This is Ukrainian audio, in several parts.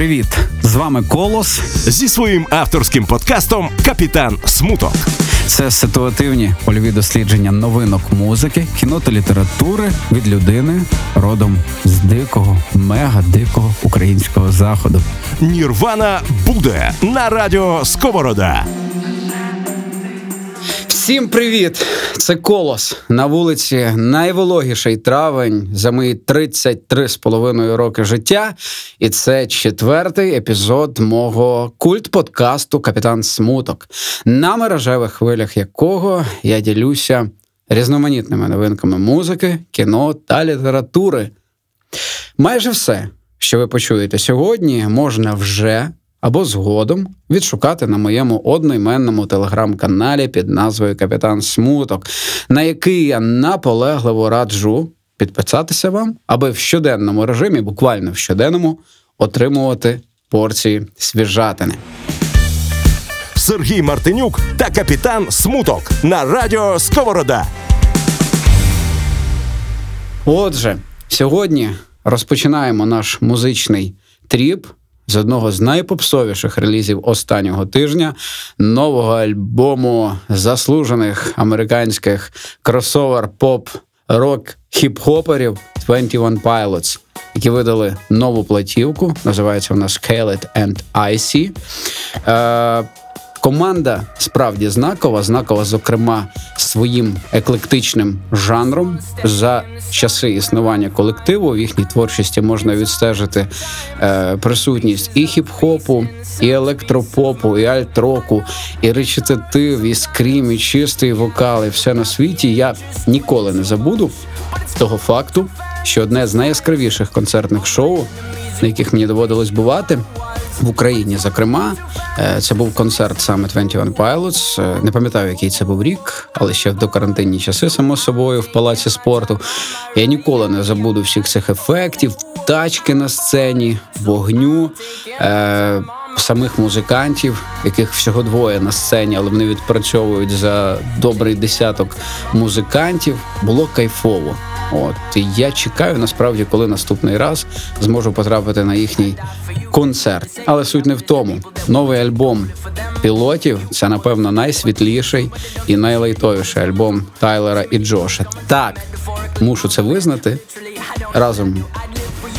привіт! З вами Колос зі своїм авторським подкастом Капітан Смуток. Це ситуативні польові дослідження новинок музики, кіно та літератури від людини родом з дикого, мега дикого українського заходу. Нірвана буде на радіо Сковорода. Всім привіт! Це колос на вулиці найвологіший травень за мої 33 з половиною роки життя. І це четвертий епізод мого культ-подкасту Капітан Смуток, на мережевих хвилях якого я ділюся різноманітними новинками музики, кіно та літератури. Майже все, що ви почуєте сьогодні, можна вже або згодом відшукати на моєму одноіменному телеграм-каналі під назвою Капітан Смуток, на який я наполегливо раджу підписатися вам, аби в щоденному режимі, буквально в щоденному, отримувати порції свіжатини. Сергій Мартинюк та капітан Смуток на радіо Сковорода. Отже, сьогодні розпочинаємо наш музичний тріп з одного з найпопсовіших релізів останнього тижня нового альбому заслужених американських кросовер поп рок хіп-хоперів 21 Pilots, які видали нову платівку. Називається вона Scale It and Icy. Е, Команда справді знакова, знакова, зокрема, своїм еклектичним жанром. За часи існування колективу в їхній творчості можна відстежити е, присутність і хіп-хопу, і електропопу, і альт-року, і речитатив, і скрім, і чистий вокал, і все на світі. Я ніколи не забуду того факту, що одне з найяскравіших концертних шоу, на яких мені доводилось бувати в Україні. Зокрема, е, це був концерт саме 21 Pilots. Е, не пам'ятаю, який це був рік, але ще в докарантинні часи, само собою, в палаці спорту. Я ніколи не забуду всіх цих ефектів, тачки на сцені, вогню. Е- Самих музикантів, яких всього двоє на сцені, але вони відпрацьовують за добрий десяток музикантів, було кайфово. От і я чекаю насправді, коли наступний раз зможу потрапити на їхній концерт. Але суть не в тому. Новий альбом пілотів це напевно найсвітліший і найлайтовіший альбом Тайлера і Джоша. Так мушу це визнати разом.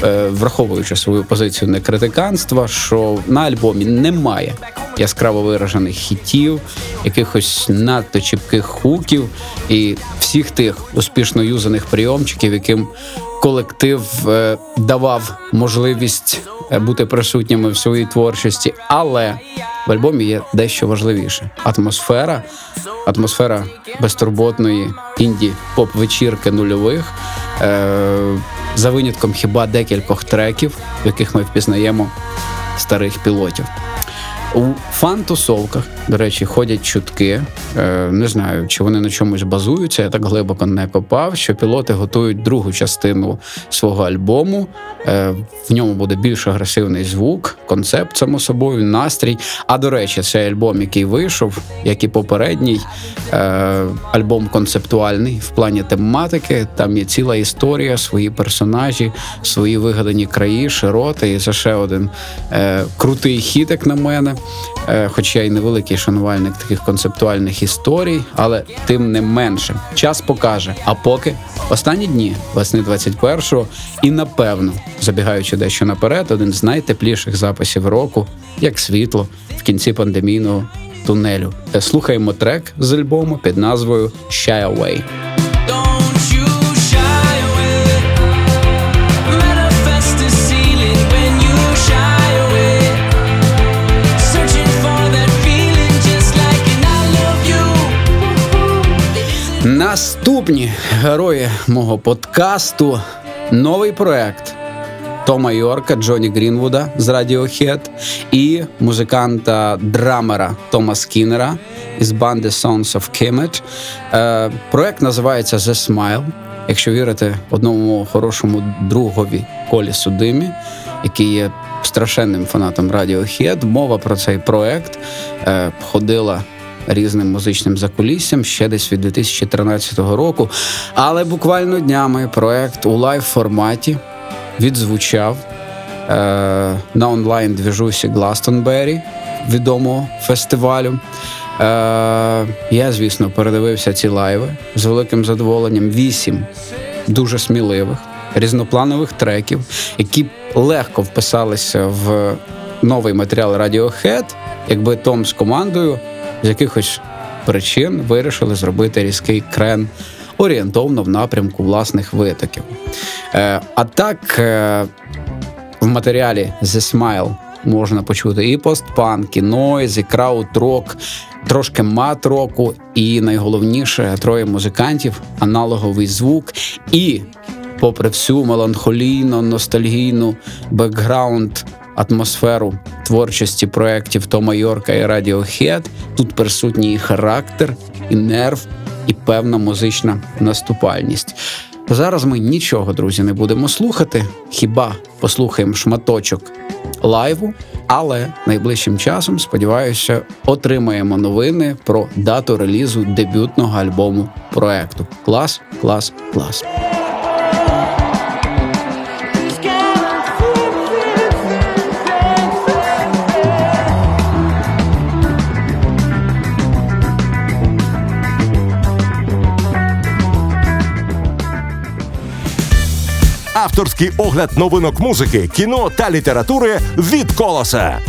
Е, враховуючи свою позицію некритиканства, що на альбомі немає яскраво виражених хітів, якихось надто чіпких хуків і всіх тих успішно юзаних прийомчиків, яким колектив е, давав можливість е, бути присутніми в своїй творчості, але в альбомі є дещо важливіше: атмосфера, атмосфера безтурботної інді поп вечірки нульових. За винятком хіба декількох треків, в яких ми впізнаємо старих пілотів. У фан-тусовках, до речі, ходять чутки. Е, не знаю, чи вони на чомусь базуються. Я так глибоко не копав. Що пілоти готують другу частину свого альбому. Е, в ньому буде більш агресивний звук, концепт, само собою, настрій. А до речі, цей альбом, який вийшов, як і попередній, е, альбом концептуальний в плані тематики. Там є ціла історія, свої персонажі, свої вигадані краї, широти. І це ще один крутий хід, як на мене. Е, хоч я й невеликий шанувальник таких концептуальних історій, але тим не менше час покаже. А поки останні дні весни 21-го і напевно, забігаючи дещо наперед, один з найтепліших записів року, як світло в кінці пандемійного тунелю. Е, слухаємо трек з альбому під назвою «Shy Away». Наступні герої мого подкасту новий проект Тома Йорка, Джоні Грінвуда з Radiohead і музиканта драмера Тома Скіннера із банди Sons of Kemet. Е, проект називається The Smile. Якщо вірити одному хорошому другові Колі Судимі, який є страшенним фанатом Radiohead, мова про цей проект е, ходила різним музичним закуліссям ще десь від 2013 року. Але буквально днями проект у лайв форматі відзвучав на онлайн-двіжусі Гластонбері, відомого фестивалю. Я, звісно, передивився ці лайви з великим задоволенням. Вісім дуже сміливих, різнопланових треків, які легко вписалися в новий матеріал Radiohead, якби Том з командою з якихось причин вирішили зробити різкий крен орієнтовно в напрямку власних витоків. Е, а так е, в матеріалі The Smile можна почути і постпанк, і нойз, і крауд-рок, трошки мат-року, і найголовніше троє музикантів, аналоговий звук і. Попри всю меланхолійну, ностальгійну бекграунд атмосферу творчості проєктів Тома Йорка і Radiohead, тут присутній і характер, і нерв, і певна музична наступальність. Зараз ми нічого, друзі, не будемо слухати. Хіба послухаємо шматочок лайву, але найближчим часом, сподіваюся, отримаємо новини про дату релізу дебютного альбому проекту. Клас, клас, клас. Авторський огляд новинок музики, кіно та літератури від колоса.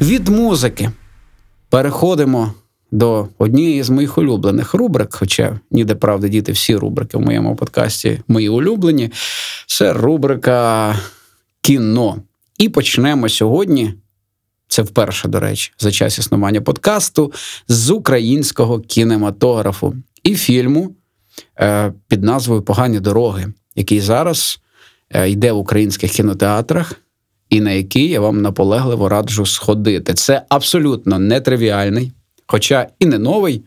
Від музики переходимо до однієї з моїх улюблених рубрик. Хоча ніде правда діти всі рубрики в моєму подкасті мої улюблені. Це рубрика кіно. І почнемо сьогодні. Це вперше, до речі, за час існування подкасту з українського кінематографу і фільму під назвою Погані дороги, який зараз е, йде в українських кінотеатрах, і на який я вам наполегливо раджу сходити. Це абсолютно нетривіальний, хоча і не новий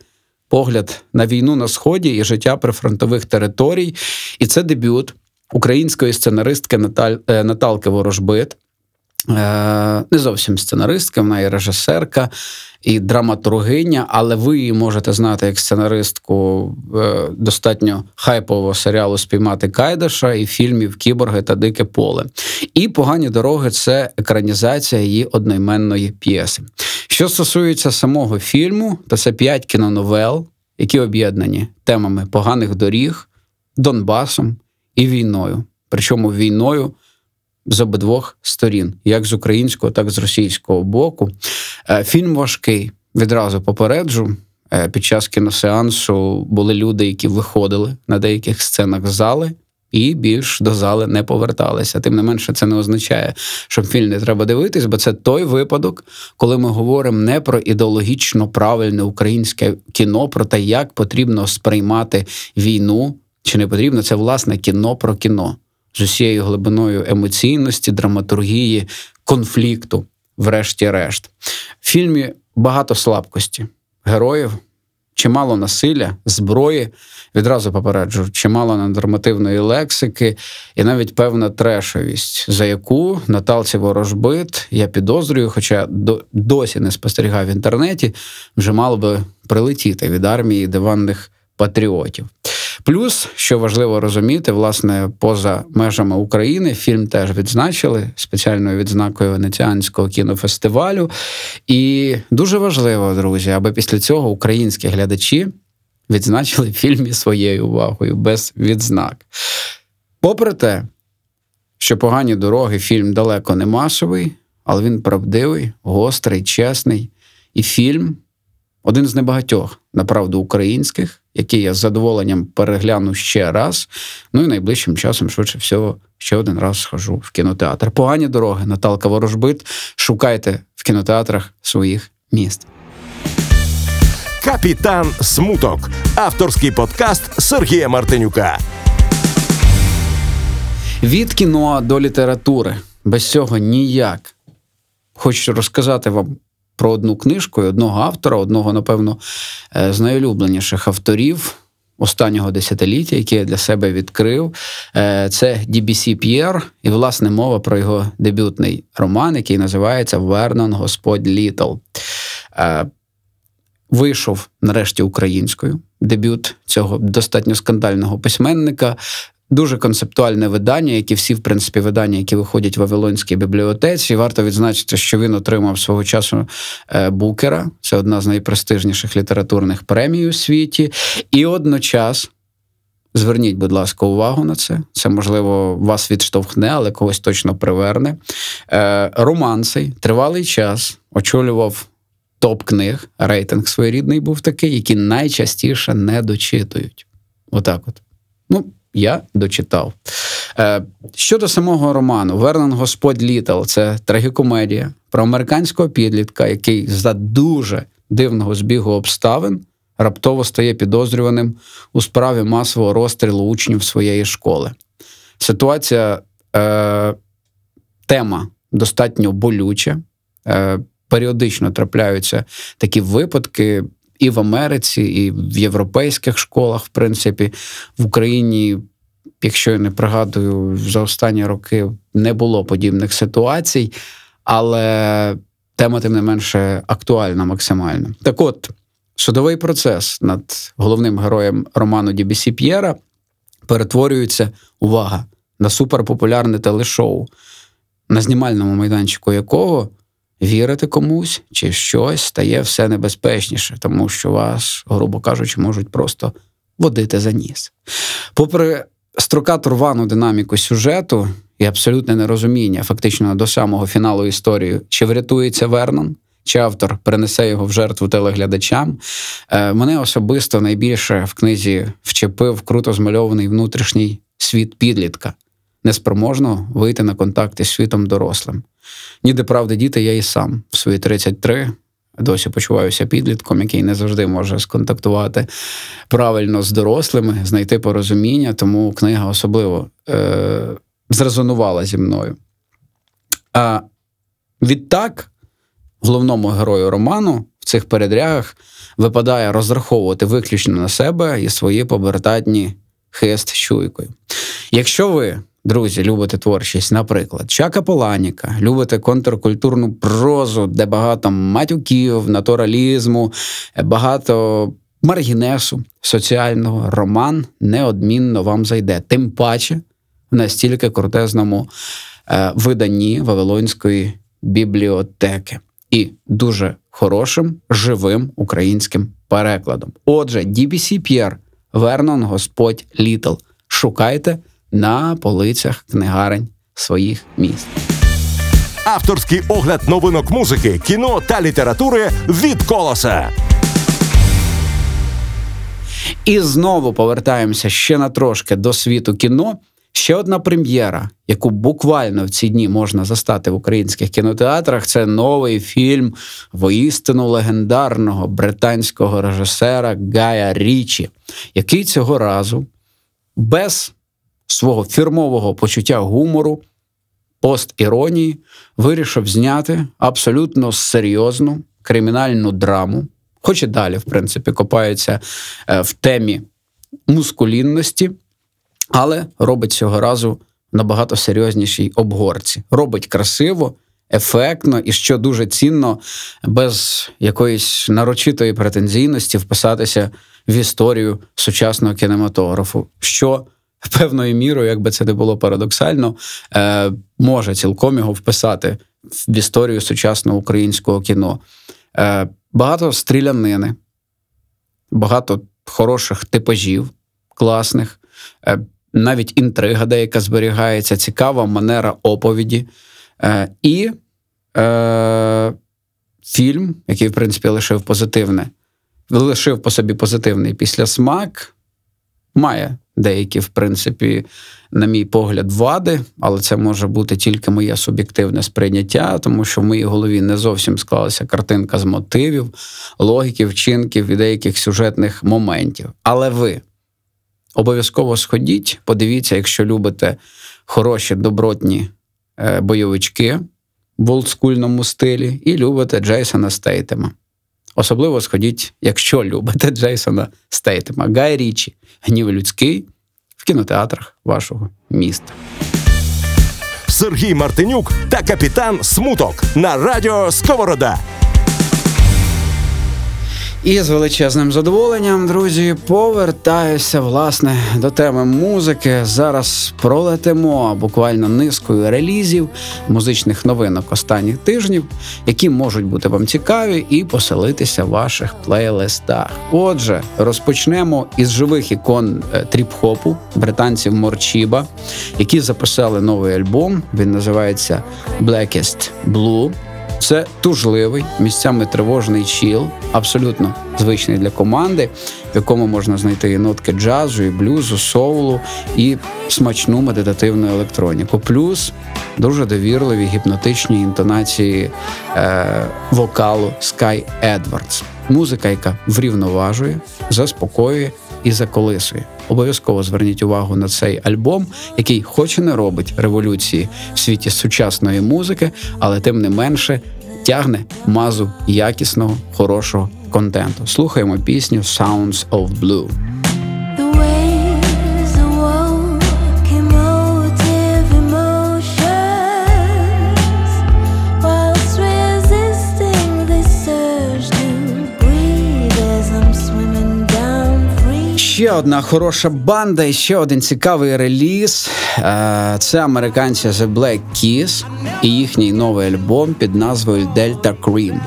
погляд на війну на сході і життя прифронтових територій. І це дебют української сценаристки Наталь... Е, Наталки Ворожбит. Не зовсім сценаристка, вона і режисерка, і драматургиня, але ви її можете знати як сценаристку е, достатньо хайпового серіалу Спіймати Кайдаша і фільмів Кіборги та Дике Поле. І погані дороги це екранізація її одноіменної п'єси. Що стосується самого фільму, то це п'ять кіноновел, які об'єднані темами поганих доріг, Донбасом і війною. Причому війною з обидвох сторін, як з українського, так і з російського боку. Е, фільм важкий. Відразу попереджу. Е, під час кіносеансу були люди, які виходили на деяких сценах з зали. І більш до зали не поверталися. Тим не менше, це не означає, що фільм не треба дивитись, бо це той випадок, коли ми говоримо не про ідеологічно правильне українське кіно, про те, як потрібно сприймати війну, чи не потрібно це власне кіно про кіно з усією глибиною емоційності, драматургії, конфлікту, врешті-решт. В фільмі багато слабкості героїв, чимало насилля, зброї. Відразу попереджу, чимало ненормативної лексики і навіть певна трешовість, за яку Наталці Ворожбит я підозрюю, хоча досі не спостерігав в інтернеті, вже мало би прилетіти від армії диванних патріотів. Плюс, що важливо розуміти, власне, поза межами України фільм теж відзначили спеціальною відзнакою Венеціанського кінофестивалю. І дуже важливо, друзі, аби після цього українські глядачі відзначили фільм своєю увагою без відзнак. Попри те, що погані дороги фільм далеко не масовий, але він правдивий, гострий, чесний. І фільм один з небагатьох, направду, українських, який я з задоволенням перегляну ще раз. Ну і найближчим часом, швидше всього, ще один раз схожу в кінотеатр. Погані дороги, Наталка Ворожбит. Шукайте в кінотеатрах своїх міст. Капітан Смуток. Авторський подкаст Сергія Мартинюка. Від кіно до літератури. Без цього ніяк. Хочу розказати вам про одну книжку і одного автора, одного, напевно, е, з найулюбленіших авторів останнього десятиліття, який я для себе відкрив. Е, це DBC П'єр, і, власне, мова про його дебютний роман, який називається Вернон Господь Літл. Е, вийшов нарешті українською дебют цього достатньо скандального письменника. Дуже концептуальне видання, як і всі, в принципі, видання, які виходять в Вавилонській бібліотеці. Варто відзначити, що він отримав свого часу е, Букера. Це одна з найпрестижніших літературних премій у світі. І одночас. Зверніть, будь ласка, увагу на це. Це, можливо, вас відштовхне, але когось точно приверне. Е, Роман цей тривалий час очолював топ книг. Рейтинг своєрідний був такий, які найчастіше не дочитують. Отак от. Ну, я дочитав. Е, Щодо самого роману, Вернон Господь Літл це трагікомедія про американського підлітка, який за дуже дивного збігу обставин раптово стає підозрюваним у справі масового розстрілу учнів своєї школи. Ситуація, е, тема достатньо болюча. Е, Періодично трапляються такі випадки і в Америці, і в європейських школах, в принципі, в Україні, якщо я не пригадую, за останні роки не було подібних ситуацій, але тема, тим не менше, актуальна максимально. Так от, судовий процес над головним героєм роману Дібісі П'єра перетворюється, увага, на суперпопулярне телешоу, на знімальному майданчику якого вірити комусь чи щось стає все небезпечніше, тому що вас, грубо кажучи, можуть просто водити за ніс. Попри строкату рвану динаміку сюжету і абсолютне нерозуміння, фактично до самого фіналу історії, чи врятується Вернон, чи автор перенесе його в жертву телеглядачам. Е, мене особисто найбільше в книзі вчепив круто змальований внутрішній світ підлітка, неспроможного вийти на контакт із світом дорослим. Ніде правди діти, я і сам в свої 33 досі почуваюся підлітком, який не завжди може сконтактувати правильно з дорослими, знайти порозуміння, тому книга особливо е- зрезонувала зі мною. А відтак, головному герою роману в цих передрягах випадає розраховувати виключно на себе і свої побертатні хист чуйкою. Якщо ви друзі, любите творчість, наприклад, Чака Поланіка, любите контркультурну прозу, де багато матюків, натуралізму, багато маргінесу соціального роман неодмінно вам зайде. Тим паче в настільки крутезному е, виданні Вавилонської бібліотеки. І дуже хорошим живим українським перекладом. Отже, DBC П'єр, Вернон Господь Літл. Шукайте на полицях книгарень своїх міст. Авторський огляд новинок музики, кіно та літератури від колоса. І знову повертаємося ще на трошки до світу кіно. Ще одна прем'єра, яку буквально в ці дні можна застати в українських кінотеатрах, це новий фільм воістину легендарного британського режисера Гая Річі, який цього разу без свого фірмового почуття гумору, пост-іронії, вирішив зняти абсолютно серйозну кримінальну драму, хоч і далі, в принципі, копається е, в темі мускулінності, але робить цього разу набагато серйознішій обгорці. Робить красиво. Ефектно і що дуже цінно, без якоїсь нарочитої претензійності вписатися в історію сучасного кінематографу, що певною мірою, якби це не було парадоксально, е, може цілком його вписати в історію сучасного українського кіно. Е, Багато стрілянини, багато хороших типажів, класних, е, навіть інтрига деяка зберігається, цікава манера оповіді. І е, фільм, який, в принципі, лишив позитивне, лишив по собі позитивний післясмак, має деякі, в принципі, на мій погляд, вади, але це може бути тільки моє суб'єктивне сприйняття, тому що в моїй голові не зовсім склалася картинка з мотивів, логіки, вчинків і деяких сюжетних моментів. Але ви обов'язково сходіть, подивіться, якщо любите хороші добротні е, бойовички в олдскульному стилі, і любите Джейсона Стейтема. Особливо сходіть, якщо любите Джейсона Стейтема. Гай Річі, гнів людський в кінотеатрах вашого міста. Сергій Мартинюк та капітан Смуток на радіо Сковорода. І з величезним задоволенням, друзі, повертаюся власне до теми музики. Зараз пролетимо буквально низкою релізів, музичних новинок останніх тижнів, які можуть бути вам цікаві і поселитися в ваших плейлистах. Отже, розпочнемо із живих ікон е, тріп-хопу британців Морчіба, які записали новий альбом. Він називається Blackest Blue. Це тужливий, місцями тривожний чіл, абсолютно звичний для команди, в якому можна знайти і нотки джазу, і блюзу, соулу і смачну медитативну електроніку. Плюс дуже довірливі гіпнотичні інтонації е, вокалу Sky Edwards. Музика, яка врівноважує, заспокоює і заколисує. Обов'язково зверніть увагу на цей альбом, який хоч і не робить революції в світі сучасної музики, але тим не менше тягне мазу якісного, хорошого контенту. Слухаємо пісню Sounds of Blue. Одна хороша банда і ще один цікавий реліз. Е, Це американці The Black Keys і їхній новий альбом під назвою Delta Cream.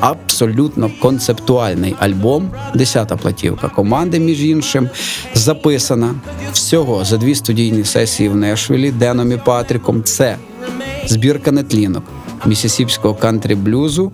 Абсолютно концептуальний альбом, десята платівка команди, між іншим, записана всього за дві студійні сесії в Нешвілі Деном і Патріком. Це збірка нетлінок місісіпського кантрі блюзу,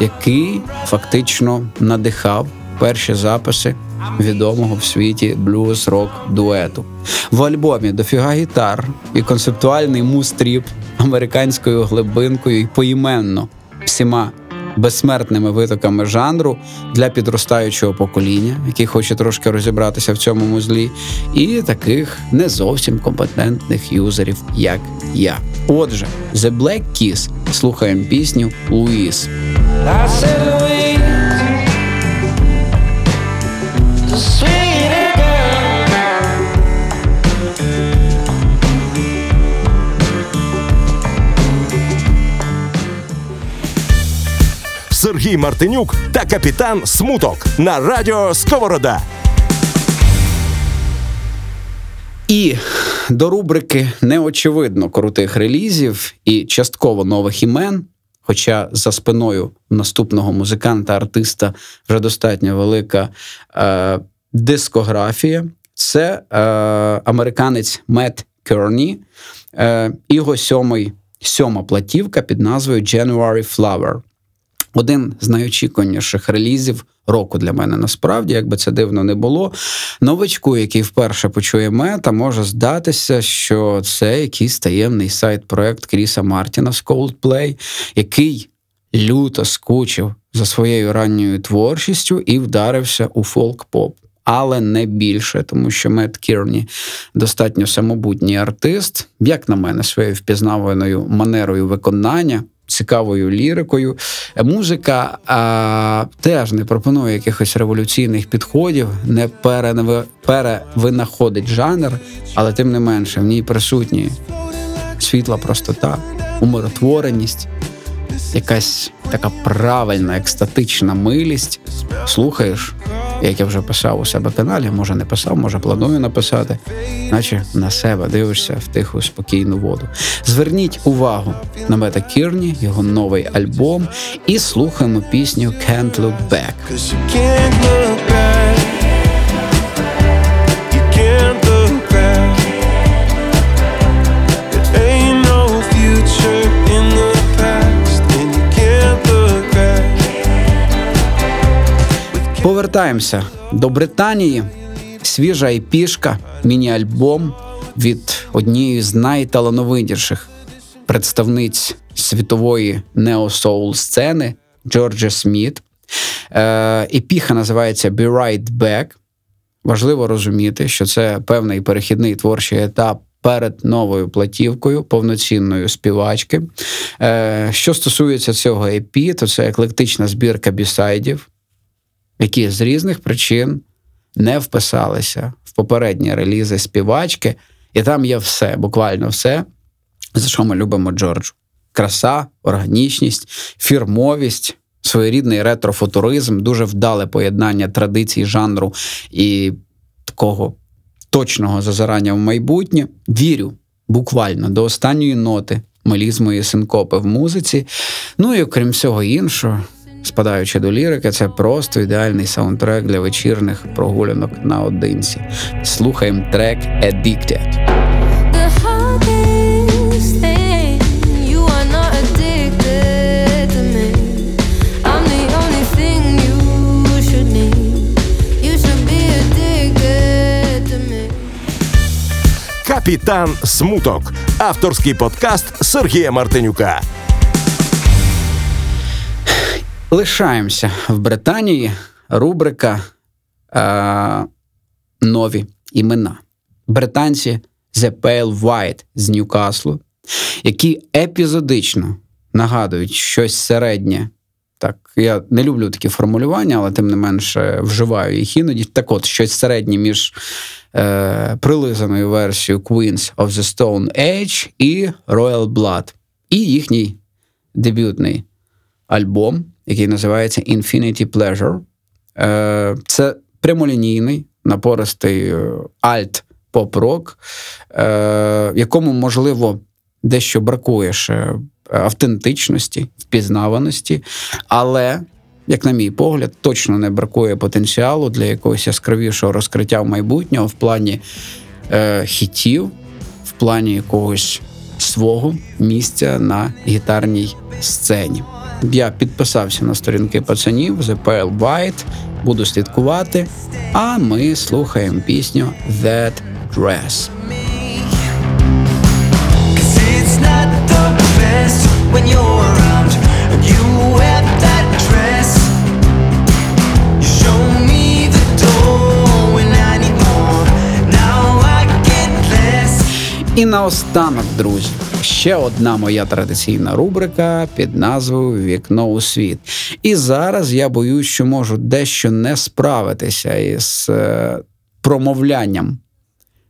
який фактично надихав перші записи відомого в світі блюз рок дуету. В альбомі дофіга гітар і концептуальний мустріп американською глибинкою і поіменно всіма безсмертними витоками жанру для підростаючого покоління, який хоче трошки розібратися в цьому музлі, і таких не зовсім компетентних юзерів, як я. Отже, The Black Keys слухаємо пісню Луїс. I said Louise, Сергій Мартинюк та капітан Смуток на радіо Сковорода. І до рубрики неочевидно крутих релізів і частково нових імен. Хоча за спиною наступного музиканта, артиста вже достатньо велика е, дискографія. Це е, американець Мет Керні, е, його сьомий, сьома платівка під назвою January Flower. Один з найочікуваніших релізів року для мене насправді, якби це дивно не було. Новачку, який вперше почує мета, може здатися, що це якийсь таємний сайт-проект Кріса Мартіна з Coldplay, який люто скучив за своєю ранньою творчістю і вдарився у фолк-поп. Але не більше, тому що Мет Кірні достатньо самобутній артист, як на мене, своєю впізнаваною манерою виконання, цікавою лірикою. Музика а, теж не пропонує якихось революційних підходів, не перевинаходить жанр, але тим не менше в ній присутні світла простота, умиротвореність, якась така правильна, екстатична милість. Слухаєш, як я вже писав у себе каналі, може не писав, може планую написати, наче на себе дивишся в тиху спокійну воду. Зверніть увагу на Мета Кірні, його новий альбом, і слухаємо пісню Can't Look Back. Повертаємося до Британії. Свіжа епішка, міні-альбом від однієї з найталановитіших представниць світової неосоул сцени Джорджа Сміт. Епіха називається Be Right Back. Важливо розуміти, що це певний перехідний творчий етап перед новою платівкою, повноцінною співачки. Е, Що стосується цього епі, то це еклектична збірка бісайдів, які з різних причин не вписалися в попередні релізи співачки, і там є все, буквально все, за що ми любимо Джорджу: краса, органічність, фірмовість, своєрідний ретрофутуризм, дуже вдале поєднання традицій жанру і такого точного зазирання в майбутнє. Вірю буквально до останньої ноти мелізму синкопи в музиці. Ну і окрім всього іншого, спадаючи до лірики, це просто ідеальний саундтрек для вечірних прогулянок наодинці. Слухаємо трек Addicted. Капітан Смуток. Авторський подкаст Сергія Мартинюка. Лишаємося в Британії. Рубрика е, Нові імена. Британці The Pale White з Ньюкаслу, які епізодично нагадують щось середнє. Так, я не люблю такі формулювання, але тим не менше вживаю їх іноді. Так от, щось середнє між е, прилизаною версією Queens of the Stone Age і Royal Blood. І їхній дебютний альбом, який називається Infinity Pleasure. Е, Це прямолінійний, напористий альт поп-рок, е, якому, можливо, дещо бракує ще автентичності, впізнаваності, але, як на мій погляд, точно не бракує потенціалу для якогось яскравішого розкриття в майбутнього в плані е, хітів, в плані якогось свого місця на гітарній сцені. Я підписався на сторінки пацанів The Pale White, буду слідкувати. А ми слухаємо пісню That Dress. When you're around and you wear that dress. You show me the door when I need more. Now I get less. І наостанок, друзі, ще одна моя традиційна рубрика під назвою Вікно у світ. І зараз я боюсь, що можу дещо не справитися із е, промовлянням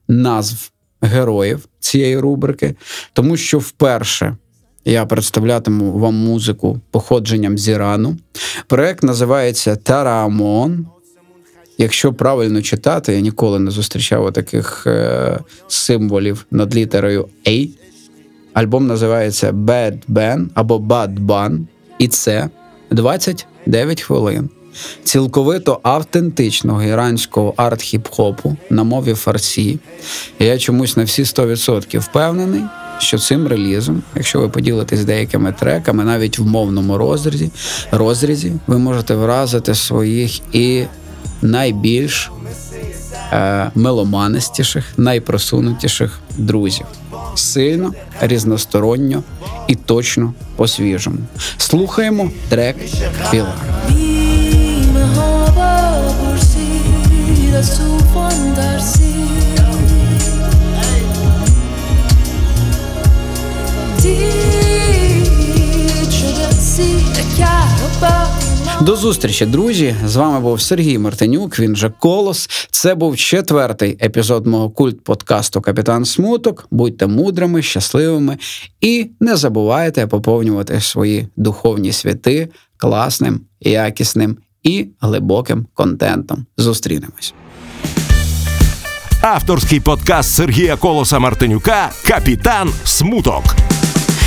назв героїв цієї рубрики, тому що вперше я представлятиму вам музику походженням з Ірану. Проект називається Тараамон. Якщо правильно читати, я ніколи не зустрічав таких е, символів над літерою A. Альбом називається Bad Ban або Bad Ban, і це 29 хвилин цілковито автентичного іранського арт-хіп-хопу на мові фарсі. Я чомусь на всі 100% впевнений, що цим релізом, якщо ви поділитесь деякими треками, навіть в мовному розрізі, розрізі, ви можете вразити своїх і найбільш е, меломанистіших, найпросунутіших друзів. Сильно, різносторонньо і точно по-свіжому. Слухаємо трек Пілар. Bime hava pursi da su До зустрічі, друзі! З вами був Сергій Мартинюк. Він же Колос. Це був четвертий епізод мого культ подкасту Капітан Смуток. Будьте мудрими, щасливими і не забувайте поповнювати свої духовні святи класним, якісним і глибоким контентом. Зустрінемось. Авторський подкаст Сергія Колоса Мартинюка Капітан Смуток.